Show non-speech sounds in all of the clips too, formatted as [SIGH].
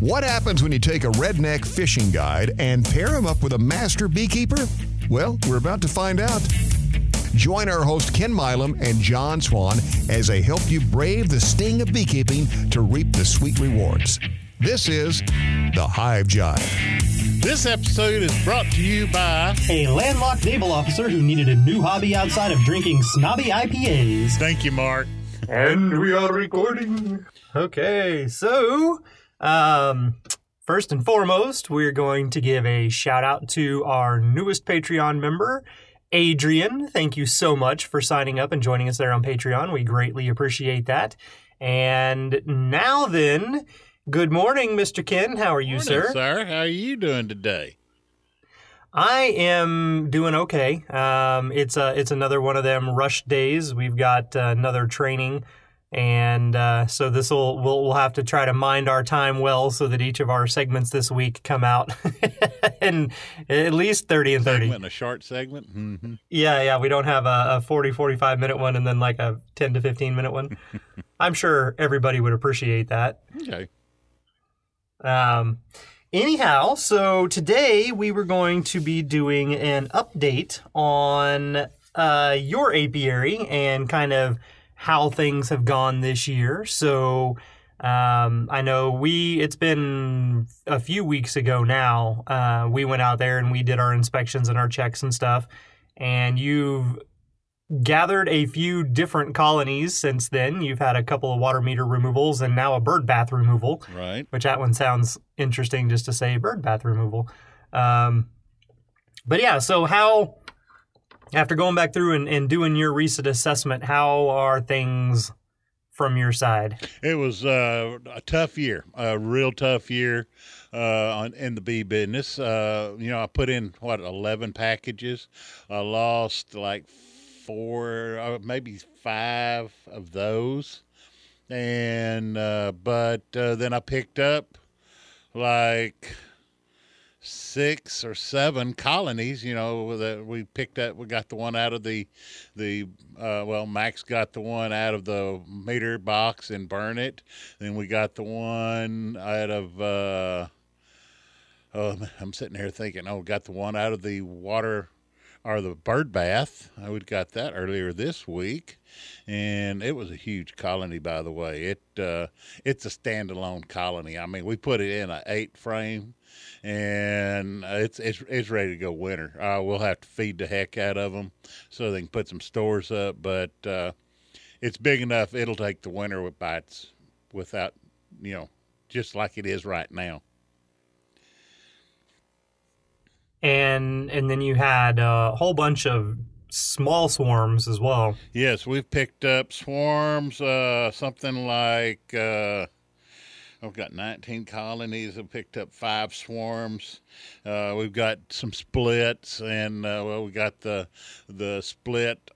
What happens when you take a redneck fishing guide and pair him up with a master beekeeper? Well, we're about to find out. Join our host Ken Milam and John Swan as they help you brave the sting of beekeeping to reap the sweet rewards. This is the Hive Jive. This episode is brought to you by A landlocked naval officer who needed a new hobby outside of drinking snobby IPAs. Thank you, Mark. And we are recording. Okay, so um, first and foremost, we're going to give a shout out to our newest Patreon member, Adrian. Thank you so much for signing up and joining us there on Patreon. We greatly appreciate that. And now then, good morning, Mr. Ken. How are you, Morning, sir? sir. How are you doing today? I am doing okay. Um, it's a, it's another one of them rush days. We've got uh, another training, and uh, so this will we'll, we'll have to try to mind our time well so that each of our segments this week come out [LAUGHS] in at least thirty and thirty. Segment, a short segment. hmm Yeah, yeah. We don't have a, a 40, 45 minute one and then like a ten to fifteen minute one. [LAUGHS] I'm sure everybody would appreciate that. Okay. Um, anyhow, so today we were going to be doing an update on uh, your apiary and kind of how things have gone this year. So um, I know we, it's been a few weeks ago now, uh, we went out there and we did our inspections and our checks and stuff. And you've gathered a few different colonies since then. You've had a couple of water meter removals and now a bird bath removal Right. which that one sounds interesting just to say bird bath removal. Um, but yeah, so how, after going back through and, and doing your recent assessment, how are things from your side? It was uh, a tough year, a real tough year uh, in the bee business. Uh, you know, I put in what eleven packages. I lost like four, uh, maybe five of those, and uh, but uh, then I picked up like six or seven colonies. You know that we picked up. We got the one out of the the uh, well, Max got the one out of the meter box and burn it. Then we got the one out of. Uh, oh, I'm sitting here thinking, oh, got the one out of the water or the bird bath. I would got that earlier this week, and it was a huge colony, by the way. It uh, it's a standalone colony. I mean, we put it in a eight frame, and it's it's it's ready to go winter. Uh, we'll have to feed the heck out of them so they can put some stores up, but uh, it's big enough. It'll take the winter with bites without you know just like it is right now. And and then you had a whole bunch of small swarms as well. Yes, we've picked up swarms, uh, something like uh, I've got 19 colonies. I've picked up five swarms. Uh, we've got some splits, and uh, well, we got the the split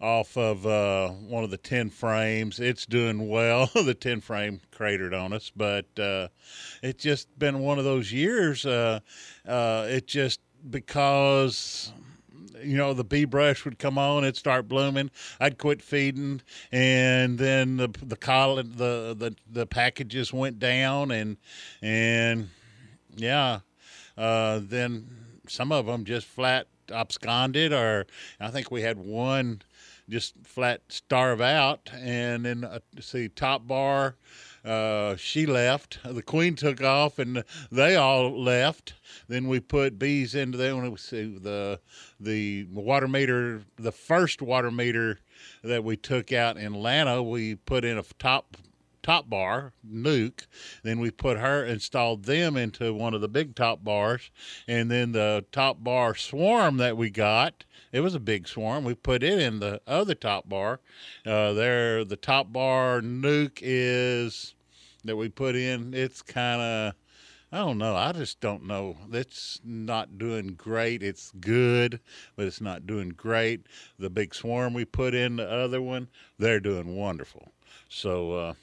off of uh, one of the 10 frames. It's doing well. [LAUGHS] the 10 frame cratered on us, but uh, it's just been one of those years. Uh, uh, it just because you know the bee brush would come on it'd start blooming i'd quit feeding and then the the collar the the, the packages went down and and yeah uh, then some of them just flat absconded or i think we had one just flat starve out and then uh, see top bar uh, she left. The queen took off and they all left. Then we put bees into them see the the water meter the first water meter that we took out in atlanta we put in a top top bar nuc. Then we put her installed them into one of the big top bars. And then the top bar swarm that we got it was a big swarm we put it in the other top bar uh, there the top bar nuc is that we put in it's kind of I don't know. I just don't know. It's not doing great. It's good, but it's not doing great. The big swarm we put in the other one, they're doing wonderful. So, uh,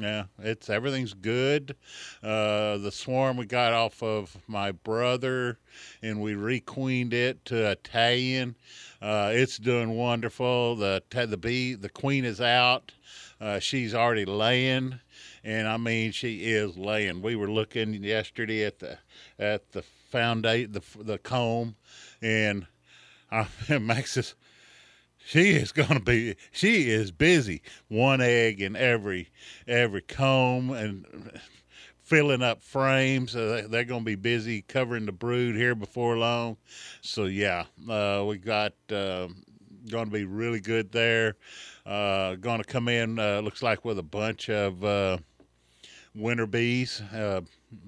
yeah, it's everything's good. Uh, the swarm we got off of my brother, and we requeened it to Italian. Uh, it's doing wonderful. The the bee, the queen is out. Uh, she's already laying, and I mean she is laying. We were looking yesterday at the at the foundation, the the comb, and [LAUGHS] I, Max is she is to be she is busy. One egg in every every comb and filling up frames. Uh, they're to be busy covering the brood here before long. So yeah uh, we got uh, to be really good there. Uh, to come in uh, looks like with a bunch of winter bees. [LAUGHS]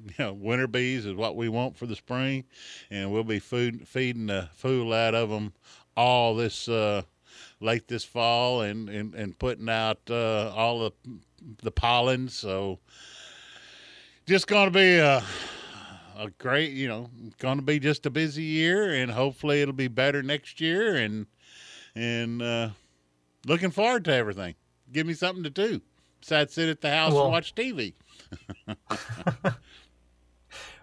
You know, winter bees is what we want for the spring. And we'll be food, feeding the fool out of them all this late this fall and, and, and putting out uh, all the the pollen. So just going to be a, a great, you know, going to be just a busy year, and hopefully it'll be better next year. And and uh, looking forward to everything. Give me something to do besides sit at the house well, and watch TV. [LAUGHS]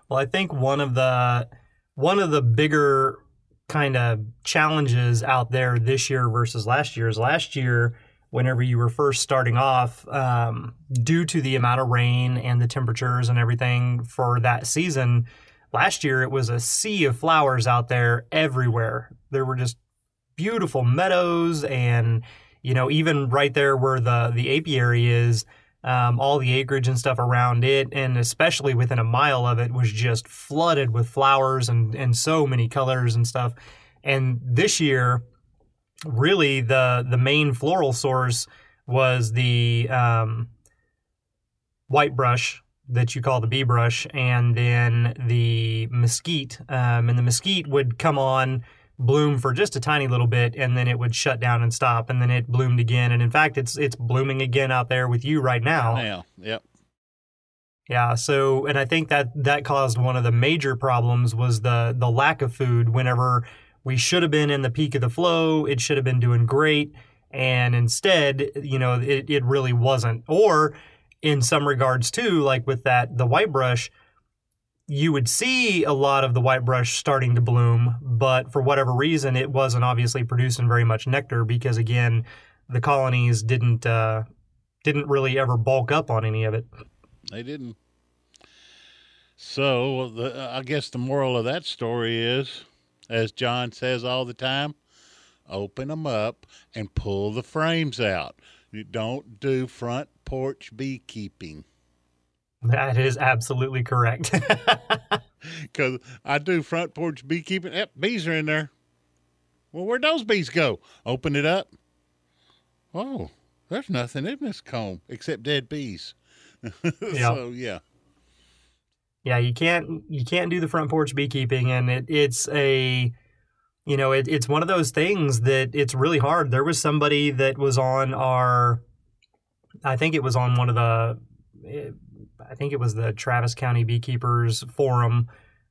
well, I think one of the one of the bigger kind of challenges out there this year versus last year's. Last year, whenever you were first starting off, um, due to the amount of rain and the temperatures and everything for that season, last year it was a sea of flowers out there everywhere. There were just beautiful meadows and you know even right there where the the apiary is um, all the acreage and stuff around it, and especially within a mile of it, was just flooded with flowers and, and so many colors and stuff. And this year, really, the the main floral source was the um, white brush that you call the bee brush, and then the mesquite. Um, and the mesquite would come on bloom for just a tiny little bit and then it would shut down and stop and then it bloomed again and in fact it's it's blooming again out there with you right now. Yeah. yep. Yeah, so and I think that that caused one of the major problems was the the lack of food whenever we should have been in the peak of the flow, it should have been doing great and instead, you know, it it really wasn't. Or in some regards too, like with that the white brush, you would see a lot of the white brush starting to bloom, but for whatever reason, it wasn't obviously producing very much nectar because again, the colonies didn't uh, didn't really ever bulk up on any of it. They didn't. So the, I guess the moral of that story is, as John says all the time, open them up and pull the frames out. You don't do front porch beekeeping. That is absolutely correct. [LAUGHS] Because I do front porch beekeeping. Yep, bees are in there. Well, where'd those bees go? Open it up. Oh, there's nothing in this comb except dead bees. [LAUGHS] so yeah. Yeah, you can't you can't do the front porch beekeeping, and it, it's a you know it, it's one of those things that it's really hard. There was somebody that was on our, I think it was on one of the eh, I think it was the Travis County Beekeepers Forum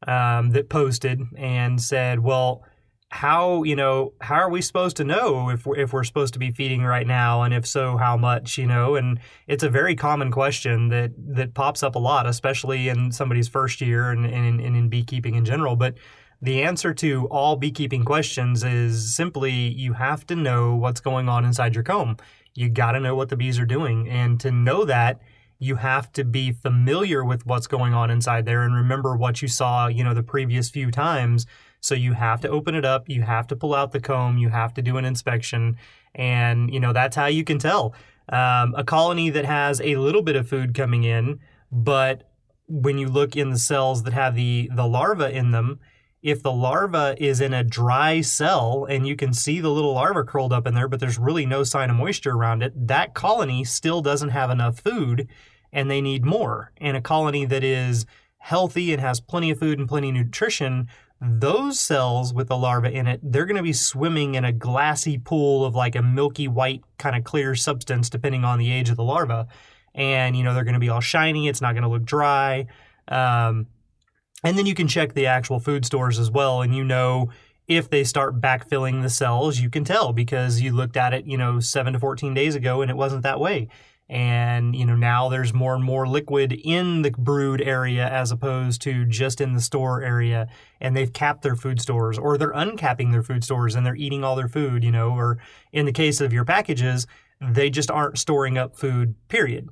um, that posted and said, well, how you know how are we supposed to know if we're, if we're supposed to be feeding right now? And if so how much? You know and it's a very common question that that pops up a lot especially in somebody's first year and, and, and in beekeeping in general. But the answer to all beekeeping questions is simply you have to know what's going on inside your comb. You got to know what the bees are doing. And to know that you have to be familiar with what's going on inside there and remember what you saw, you know, the previous few times. So you have to open it up, you have to pull out the comb, you have to do an inspection, and you know that's how you can tell. Um, a colony that has a little bit of food coming in, but when you look in the cells that have the the larva in them, if the larva is in a dry cell and you can see the little larva curled up in there, but there's really no sign of moisture around it, that colony still doesn't have enough food and they need more. And a colony that is healthy and has plenty of food and plenty of nutrition, those cells with the larva in it, they're going to be swimming in a glassy pool of like a milky white kind of clear substance, depending on the age of the larva. And, you know, they're going to be all shiny. It's not going to look dry. Um, and then you can check the actual food stores as well, and you know if they start backfilling the cells, you can tell because you looked at it, you know, seven to 14 days ago and it wasn't that way. And, you know, now there's more and more liquid in the brood area as opposed to just in the store area. And they've capped their food stores or they're uncapping their food stores and they're eating all their food, you know, or in the case of your packages, they just aren't storing up food. Period.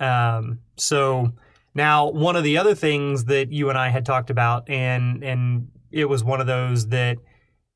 Um, so now one of the other things that you and I had talked about, and and it was one of those that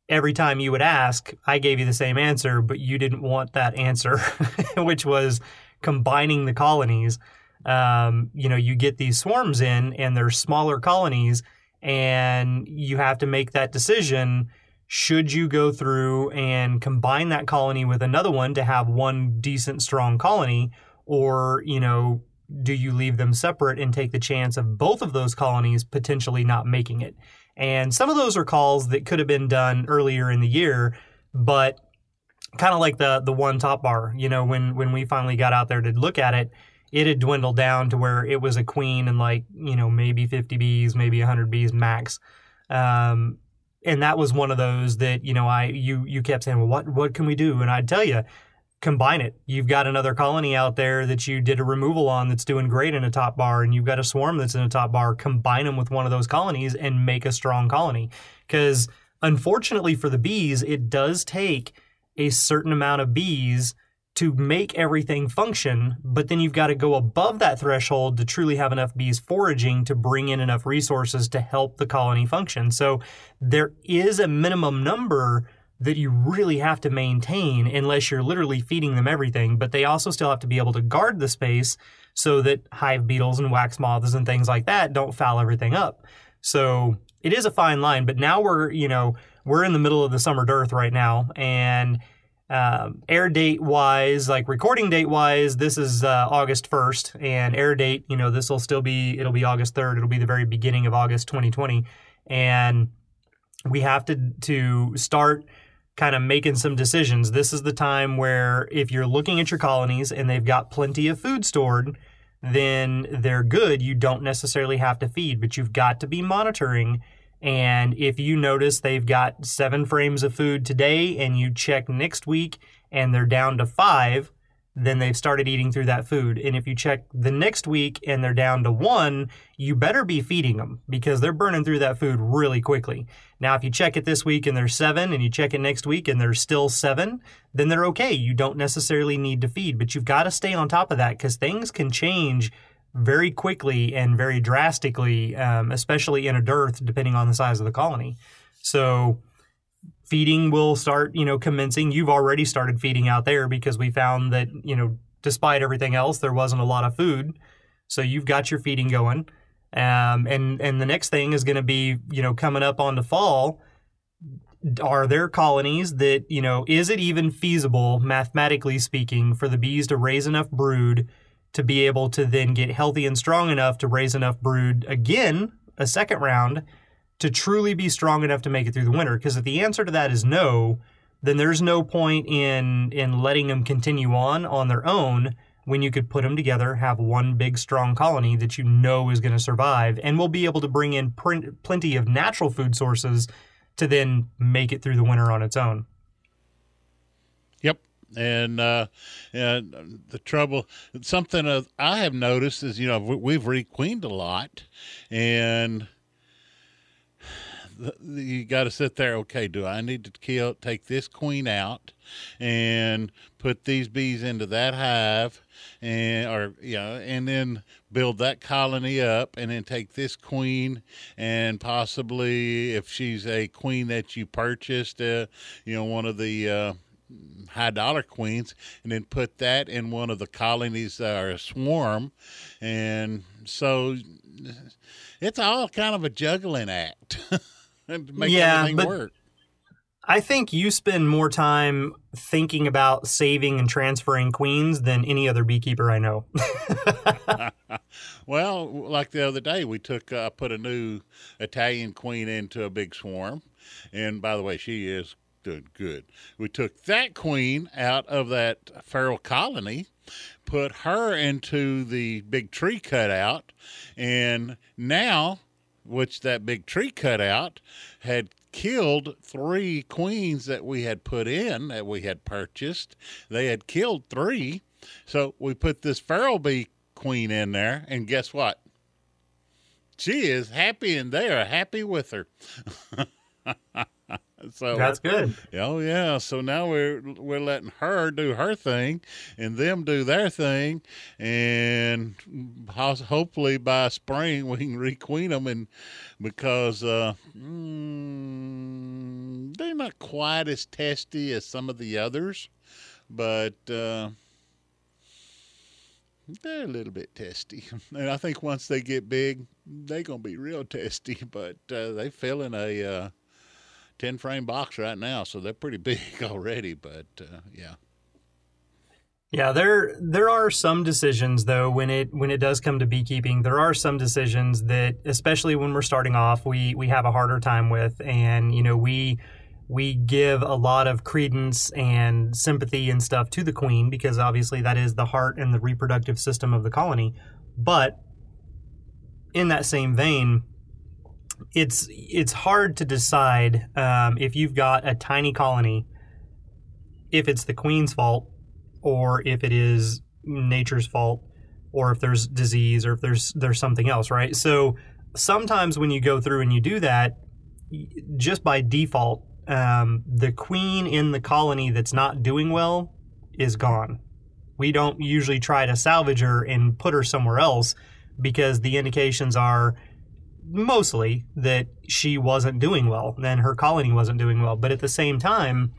every time you would ask, I gave you the same answer, but you didn't want that answer, [LAUGHS] which was combining the colonies. Um, you know, you get these swarms in, and they're smaller colonies, and you have to make that decision. Should you go through and combine that colony with another one to have one decent, strong colony, or you know, do you leave them separate and take the chance of both of those colonies potentially not making it? And some of those are calls that could have been done earlier in the year, but kind of like the the one top bar, you know, when when we finally got out there to look at it, it had dwindled down to where it was a queen and like, you know, maybe 50 bees, maybe 100 bees max. Um, and that was one of those that, you know, I you you kept saying, "Well, what what can we do?" And I'd tell you, combine it. You've got another colony out there that you did a removal on that's doing great in a top bar, and you've got a swarm that's in a top bar. Combine them with one of those colonies and make a strong colony. Because unfortunately for the bees, it does take a certain amount of bees to make everything function, but then you've got to go above that threshold to truly have enough bees foraging to bring in enough resources to help the colony function. So there is a minimum number that you really have to maintain unless you're literally feeding them everything. But they also still have to be able to guard the space so that hive beetles and wax moths and things like that don't foul everything up. So it is a fine line. But now we're, you know, we're in the middle of the summer dearth right now. And um, air date wise, like recording date wise, this is uh, August 1st. And air date, you know, this will still be, it'll be August 3rd. It'll be the very beginning of August 2020. And we have to, to start kind of making some decisions. This is the time where if you're looking at your colonies and they've got plenty of food stored, then they're good. You don't necessarily have to feed, but you've got to be monitoring. And if you notice they've got seven frames of food today and you check next week and they're down to five, then they've started eating through that food. And if you check the next week and they're down to one, you better be feeding them because they're burning through that food really quickly. Now, if you check it this week and there's seven, and you check it next week and there's still seven, then they're okay. You don't necessarily need to feed, but you've got to stay on top of that because things can change very quickly and very drastically, um, especially in a dearth, depending on the size of the colony. So, feeding will start, you know, commencing. You've already started feeding out there because we found that, you know, despite everything else, there wasn't a lot of food. So you've got your feeding going. Um, and and the next thing is going to be, you know, coming up on the fall. Are there colonies that, you know, is it even feasible, mathematically speaking, for the bees to raise enough brood to be able to then get healthy and strong enough to raise enough brood again, a second round, to truly be strong enough to make it through the winter? Because if the answer to that is no, then there's no point in in letting them continue on on their own when you could put them together, have one big strong colony that you know is going to survive, and will be able to bring in pr- plenty of natural food sources to then make it through the winter on its own. And, uh, and the trouble, something I have noticed is, you know, we've requeened a lot, and you got to sit there. Okay, do I need to kill, take this queen out, and put these bees into that hive, and or you know, and then build that colony up, and then take this queen, and possibly if she's a queen that you purchased, uh, you know, one of the uh, high dollar queens and then put that in one of the colonies that are a swarm and so it's all kind of a juggling act [LAUGHS] and make yeah, everything but work. I think you spend more time thinking about saving and transferring queens than any other beekeeper I know. [LAUGHS] well, like the other day, we took uh, put a new Italian queen into a big swarm, and by the way, she is good. We took that queen out of that feral colony, put her into the big tree cutout, and now which that big tree cutout had killed three queens that we had put in that we had purchased. They had killed three. So we put this feral bee queen in there, and guess what? She is happy, and they are happy with her. [LAUGHS] so That's good. Oh yeah. So now we're we're letting her do her thing, and them do their thing, and hopefully by spring [LAUGHS] we can requeen them, and because uh, mm, they're not quite as testy as some of the others, but. Uh, they're a little bit testy, [LAUGHS] and I think once they get big, they're gonna be real testy. [LAUGHS] But uh, they fill in a uh, ten frame box right now, so they're pretty [LAUGHS] big already. But uh, yeah, Yeah, there there are some decisions though when it when it does come to beekeeping, there are some decisions that especially when we're starting off, we we have a harder time with and you know, we we give a lot of credence and sympathy and stuff to the queen because obviously that is the heart and the reproductive system of the colony. But in that same vein, it's it's hard to decide um, if you've got a tiny colony, if it's the queen's fault or if it is nature's fault or if there's disease or if there's there's something else, right? So sometimes when you go through and you do that, just by default, um, the queen in the colony that's not doing well is gone. We don't usually try to salvage her and put her somewhere else because the indications are mostly that she wasn't doing well, then her colony wasn't doing well. But at the same time,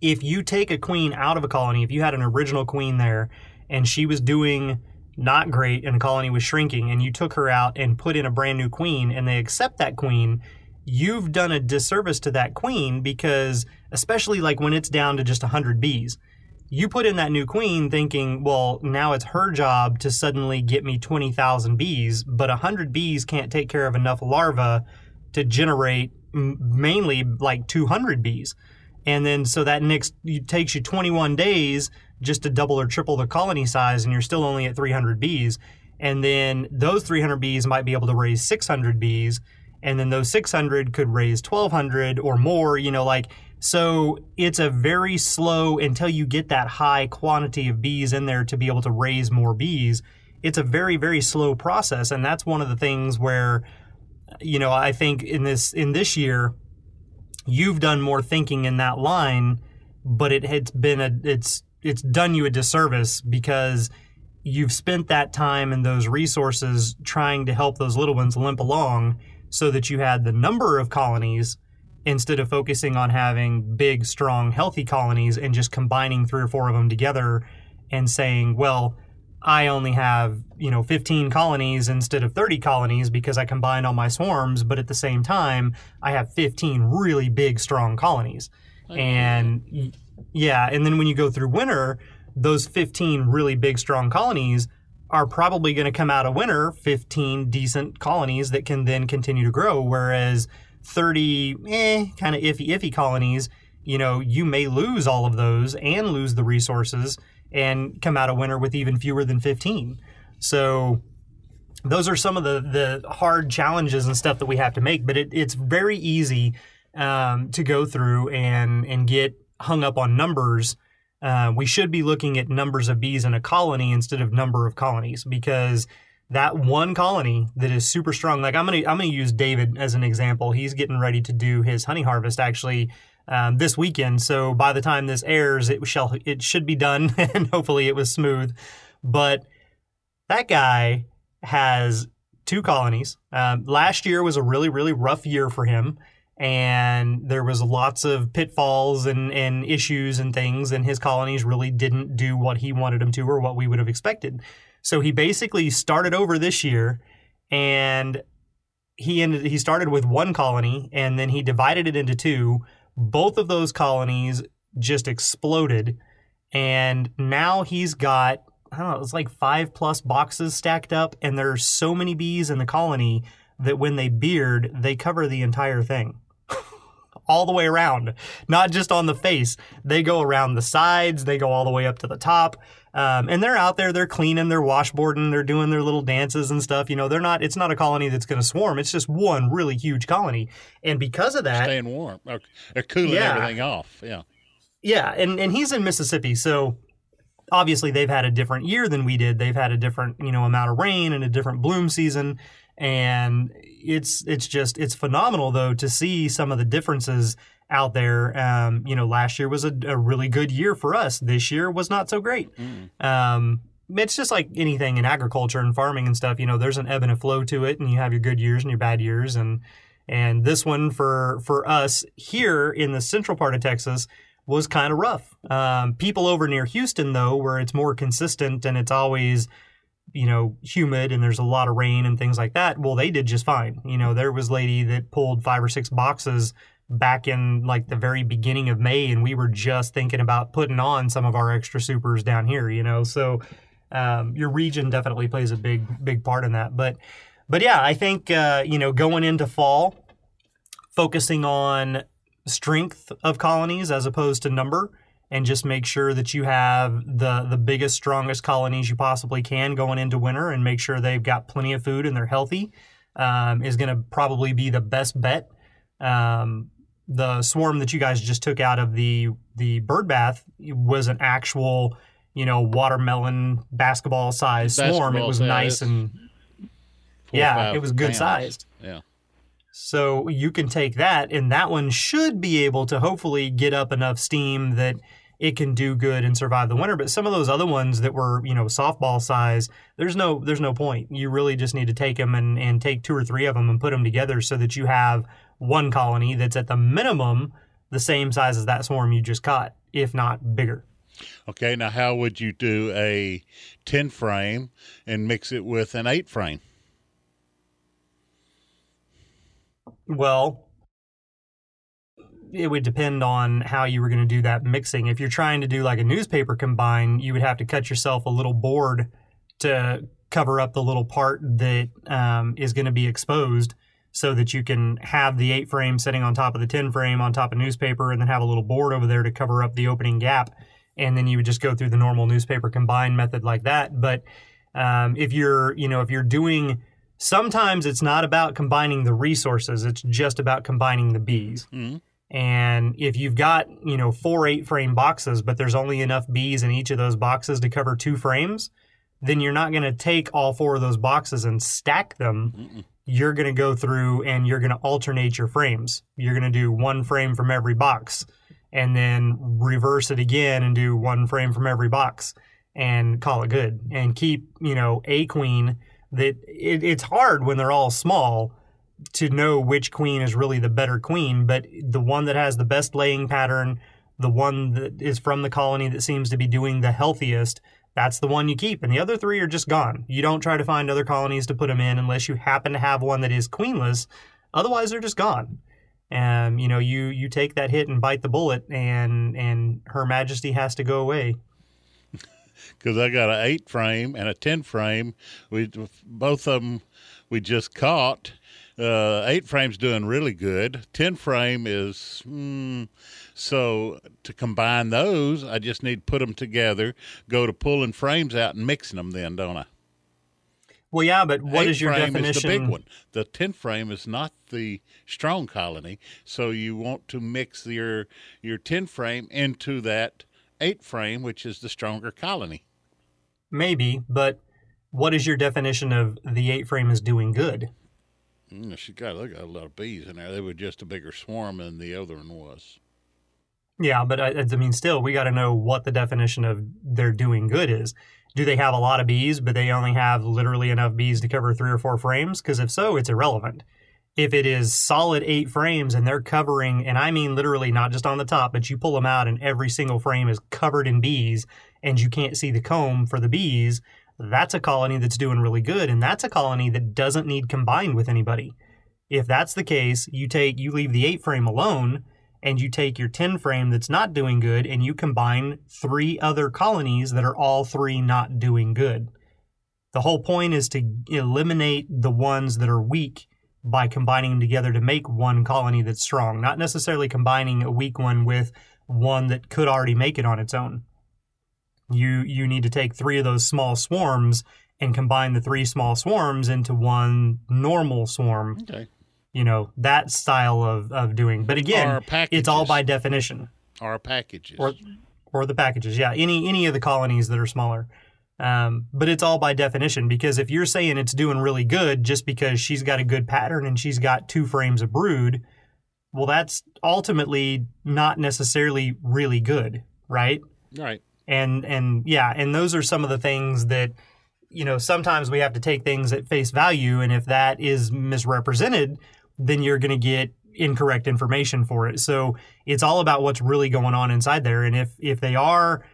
if you take a queen out of a colony, if you had an original queen there and she was doing not great and the colony was shrinking and you took her out and put in a brand new queen and they accept that queen, you've done a disservice to that queen because especially like when it's down to just 100 bees, you put in that new queen thinking, well, now it's her job to suddenly get me 20,000 bees, but 100 bees can't take care of enough larvae to generate mainly like 200 bees. And then so that next takes you 21 days just to double or triple the colony size, and you're still only at 300 bees. And then those 300 bees might be able to raise 600 bees, and then those 600 could raise 1200 or more. You know, like so it's a very slow until you get that high quantity of bees in there to be able to raise more bees. It's a very very slow process, and that's one of the things where you know I think in this in this year you've done more thinking in that line, but it has been a it's it's done you a disservice because you've spent that time and those resources trying to help those little ones limp along so that you had the number of colonies instead of focusing on having big, strong, healthy colonies and just combining three or four of them together and saying, well, I only have, you know, 15 colonies instead of 30 colonies because I combined all my swarms, but at the same time, I have 15 really big, strong colonies. And yeah, and then when you go through winter, those 15 really big, strong colonies are probably going to come out of winter 15 decent colonies that can then continue to grow. Whereas 30, eh, kind of iffy, iffy colonies, you know, you may lose all of those and lose the resources and come out of winter with even fewer than 15. So those are some of the, the hard challenges and stuff that we have to make, but it, it's very easy um, to go through and, and get hung up on numbers. Uh, we should be looking at numbers of bees in a colony instead of number of colonies because that one colony that is super strong. Like I'm gonna I'm gonna use David as an example. He's getting ready to do his honey harvest actually um, this weekend. So by the time this airs, it shall it should be done, [LAUGHS] and hopefully it was smooth. But that guy has two colonies. Um, last year was a really really rough year for him. And there was lots of pitfalls and, and issues and things, and his colonies really didn't do what he wanted them to or what we would have expected. So he basically started over this year and he ended he started with one colony and then he divided it into two. Both of those colonies just exploded and now he's got I don't know, it's like 5 plus boxes stacked up and there are so many bees in the colony that when they beard, they cover the entire thing. [LAUGHS] all the way around, not just on the face. They go around the sides, they go all the way up to the top. Um, and they're out there, they're cleaning, they're washboarding, they're doing their little dances and stuff. You know, they're not, it's not a colony that's going to swarm. It's just one really huge colony. And because of that, staying warm. Or cooling Yeah. everything off. Yeah. yeah, and, and he's in Mississippi, so obviously they've had a different year than we did. They've had a different, you know, amount of rain and a different bloom season. And it's it's just it's phenomenal though to see some of the differences out there. Um, you know, last year was a, a, really good year for us. This year was not so great. Mm. Um, it's just like anything in agriculture and farming and stuff. You know, there's an ebb and a flow to it, and you have your good years and your bad years. And and this one for for us here in the central part of Texas was kind of rough. Um, people over near Houston, though, where it's more consistent and it's always you know humid and there's a lot of rain and things like that well they did just fine you know there was lady that pulled five or six boxes back in like the very beginning of may and we were just thinking about putting on some of our extra supers down here you know? So um, your region definitely plays a big big part in that. But but yeah i think uh, you know going into fall focusing on strength of colonies as opposed to number and just make sure that you have the the biggest strongest colonies you possibly can going into winter and make sure they've got plenty of food and they're healthy um, is going to probably be the best bet um, the swarm that you guys just took out of the the bird bath was an actual you know watermelon basketball size swarm it was nice and yeah it was good pounds. sized yeah so you can take that, and that one should be able to hopefully get up enough steam that it can do good and survive the winter. But some of those other ones that were, you know, softball size, there's no there's no point. You really just need to take them and, and take two or three of them and put them together so that you have one colony that's at the minimum the same size as that swarm you just caught, if not bigger. Okay, now how would you do a 10 frame and mix it with an 8 frame? Well, it would depend on how you were going to do that mixing. If you're trying to do like a newspaper combine, you would have to cut yourself a little board to cover up the little part that um, is going to be exposed so that you can have the 8 frame sitting on top of the 10 frame on top of newspaper and then have a little board over there to cover up the opening gap and then you would just go through the normal newspaper combine method like that but um, if you're you know if you're doing sometimes it's not about combining the resources, it's just about combining the bees. Mm-hmm. And if you've got, you know, four eight frame boxes, but there's only enough bees in each of those boxes to cover two frames, then you're not going to take all four of those boxes and stack them. Mm-mm. You're going to go through and you're going to alternate your frames. You're going to do one frame from every box and then reverse it again and do one frame from every box and call it good and keep, you know, a queen that it, it's hard when they're all small to know which queen is really the better queen, but the one that has the best laying pattern, the one that is from the colony that seems to be doing the healthiest, that's the one you keep. And the other three are just gone. You don't try to find other colonies to put them in unless you happen to have one that is queenless. Otherwise, they're just gone. And you know, you you take that hit and bite the bullet, and and Her Majesty has to go away [LAUGHS] because I got an eight frame and a ten frame. We both of them we just caught. Uh, eight frame's doing really good. Ten frame is mm, so to combine those, I just need to put them together. Go to pulling frames out and mixing them. Then don't I? Well, yeah, but what Eight is your frame definition? Is the big one. The ten frame is not the strong colony, so you want to mix your your ten frame into that eight frame, which is the stronger colony. Maybe, but what is your definition of the eight frame is doing good? Mm, she got look got a lot of bees in there. They were just a bigger swarm than the other one was. Yeah, but uh, I, I mean, still, we got to know what the definition of they're doing good is. Do they have a lot of bees, but they only have literally enough bees to cover three or four frames? Because if so, it's irrelevant. If it is solid eight frames and they're covering, and I mean literally not just on the top, but you pull them out and every single frame is covered in bees, and you can't see the comb for the bees, that's a colony that's doing really good. And that's a colony that doesn't need combined with anybody. If that's the case, you take you leave the eight frame alone and you take your 10 frame that's not doing good and you combine three other colonies that are all three not doing good. The whole point is to eliminate the ones that are weak by combining them together to make one colony that's strong, not necessarily combining a weak one with one that could already make it on its own you you need to take three of those small swarms and combine the three small swarms into one normal swarm. Okay. You know, that style of, of doing. But again, it's all by definition. our packages. Or or the packages, yeah. Any any of the colonies that are smaller. Um, but it's all by definition because if you're saying it's doing really good just because she's got a good pattern and she's got two frames of brood, well, that's ultimately not necessarily really good, right? Right. And and yeah, and those are some of the things that you know sometimes we have to take things at face value, and if that is misrepresented, then you're going to get incorrect information for it. So it's all about what's really going on inside there, and if if they are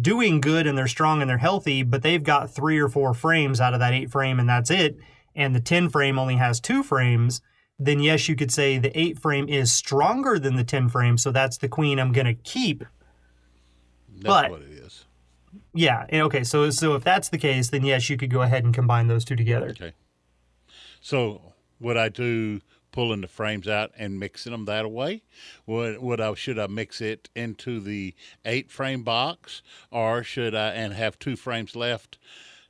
doing good and they're strong and they're healthy, but they've got three or four frames out of that eight frame and that's it, and the 10 frame only has two frames, then yes, you could say the eight frame is stronger than the 10 frame, so that's the queen I'm going to keep. That's But- what it is. Yeah, eh, okay, so so if that's the case, then yes, you could go ahead and combine those two together. Okay. So would I do pulling the frames out and mixing them that way? Would would I should I mix it into the eight frame box or should I and have two frames left?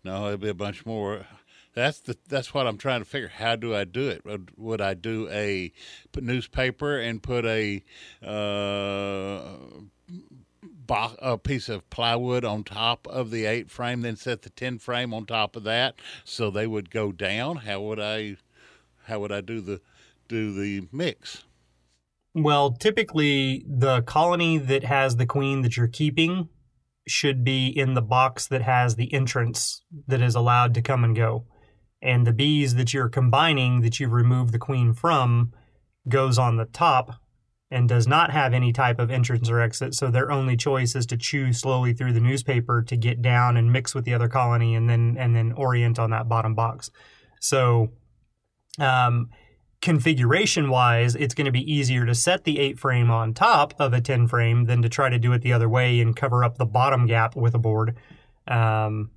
No, it'd be a bunch more. That's the that's what I'm trying to figure. How do I do it? Would, would I do a newspaper and put a uh, bo- a piece of plywood on top of the eight frame, then set the ten frame on top of that, so they would go down. How would I, how would I do the do the mix? Well, typically the colony that has the queen that you're keeping should be in the box that has the entrance that is allowed to come and go. And the bees that you're combining that you've removed the queen from goes on the top and does not have any type of entrance or exit. So their only choice is to chew slowly through the newspaper to get down and mix with the other colony and then and then orient on that bottom box. So um, configuration wise, it's going to be easier to set the 8 frame on top of a 10 frame than to try to do it the other way and cover up the bottom gap with a board. Um,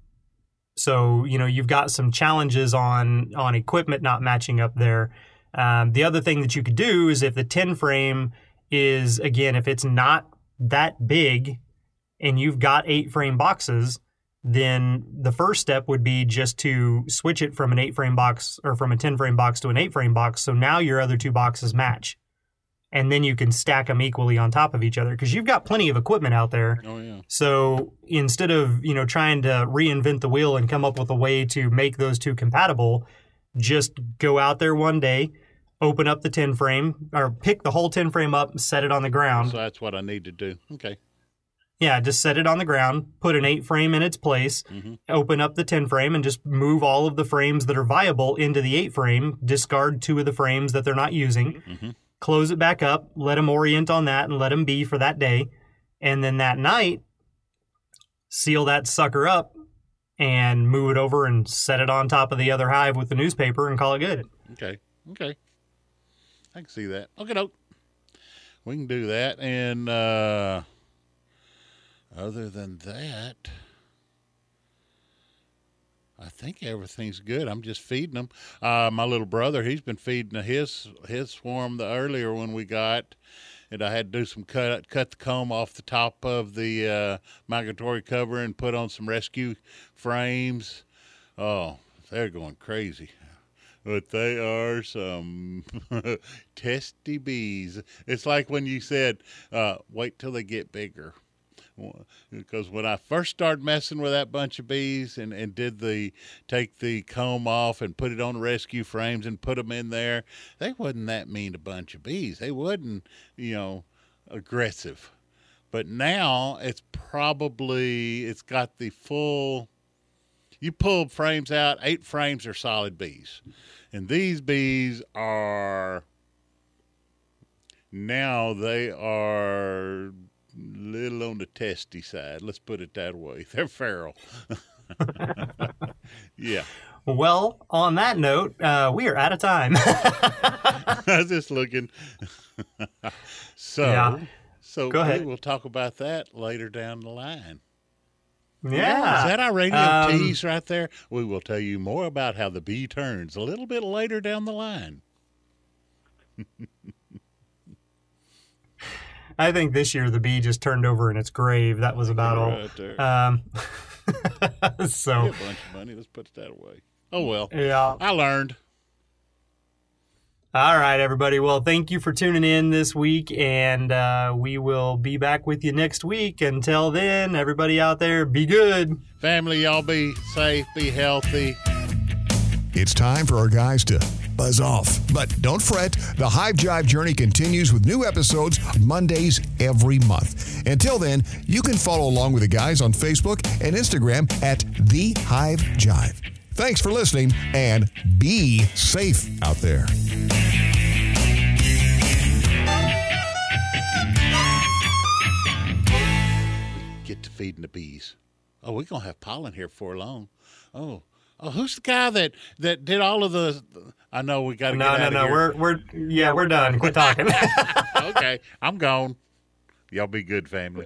so you know you've got some challenges on on equipment not matching up there. Um, the other thing that you could do is if the 10 frame is again if it's not that big and you've got eight frame boxes, then the first step would be just to switch it from an eight frame box or from a 10 frame box to an eight frame box. So now your other two boxes match. And then you can stack them equally on top of each other because you've got plenty of equipment out there. Oh yeah, So instead of, you know, trying to reinvent the wheel and come up with a way to make those two compatible, just go out there one day, open up the 10 frame or pick the whole 10 frame up, and set it on the ground. so that's what I need to do. Okay, Yeah, just set it on the ground, put an 8 frame in its place, open up the 10 frame and just move all of the frames that are viable into the 8 frame, discard two of the frames that they're not using, close it back up, let them orient on that and let them be for that day. And then that night, seal that sucker up and move it over and set it on top of the other hive with the newspaper and call it good. okay, okay. I can see that. Okay, doke. We can do that, and uh, other than that. I think everything's good. I'm just feeding them. Uh, my little brother, he's been feeding his his swarm the earlier one we got, and I had to do some cut cut the comb off the top of the uh, migratory cover and put on some rescue frames. Oh, they're going crazy. But they are some [LAUGHS] testy bees. It's like when you said, uh, "Wait till they get bigger." Because when I first started messing with that bunch of bees and, and did the take the comb off and put it on rescue frames and put them in there, they wasn't that mean a bunch of bees. They wasn't, you know, aggressive. But now it's probably it's got the full. You pull frames out, eight frames are solid bees, and these bees are now they are little on the testy side. Let's put it that way. [LAUGHS] They're feral. [LAUGHS] yeah. Well, on that note, uh, we are out of time. [LAUGHS] I was just looking. so, Yeah. so Go ahead. we will talk about that later down the line. yeah. Is that our radio Um, tease right there? We will tell you more about how the bee turns a little bit later down the line. I think this year the bee just turned over in its grave. That was about all. Right there. Um, Get [LAUGHS] so a bunch of money. Let's put it that away. Oh well. yeah. I learned. All right, everybody. Well, thank you for tuning in this week, and uh, we will be back with you next week. Until then, everybody out there, be good. Family, y'all be safe, be healthy. It's time for our guys to buzz off. But don't fret, the Hive Jive journey continues with new episodes Mondays every month. Until then, you can follow along with the guys on Facebook and Instagram at The Hive Jive. Thanks for listening and be safe out there. Get to feeding the bees. Oh, we're gonna have pollen here before long. Oh, oh, who's the guy that that did all of the? I know we got to No, get no, out no. of here. We're we're yeah, we're done. Quit [LAUGHS] talking. [LAUGHS] [LAUGHS] okay, I'm gone. Y'all be good, family.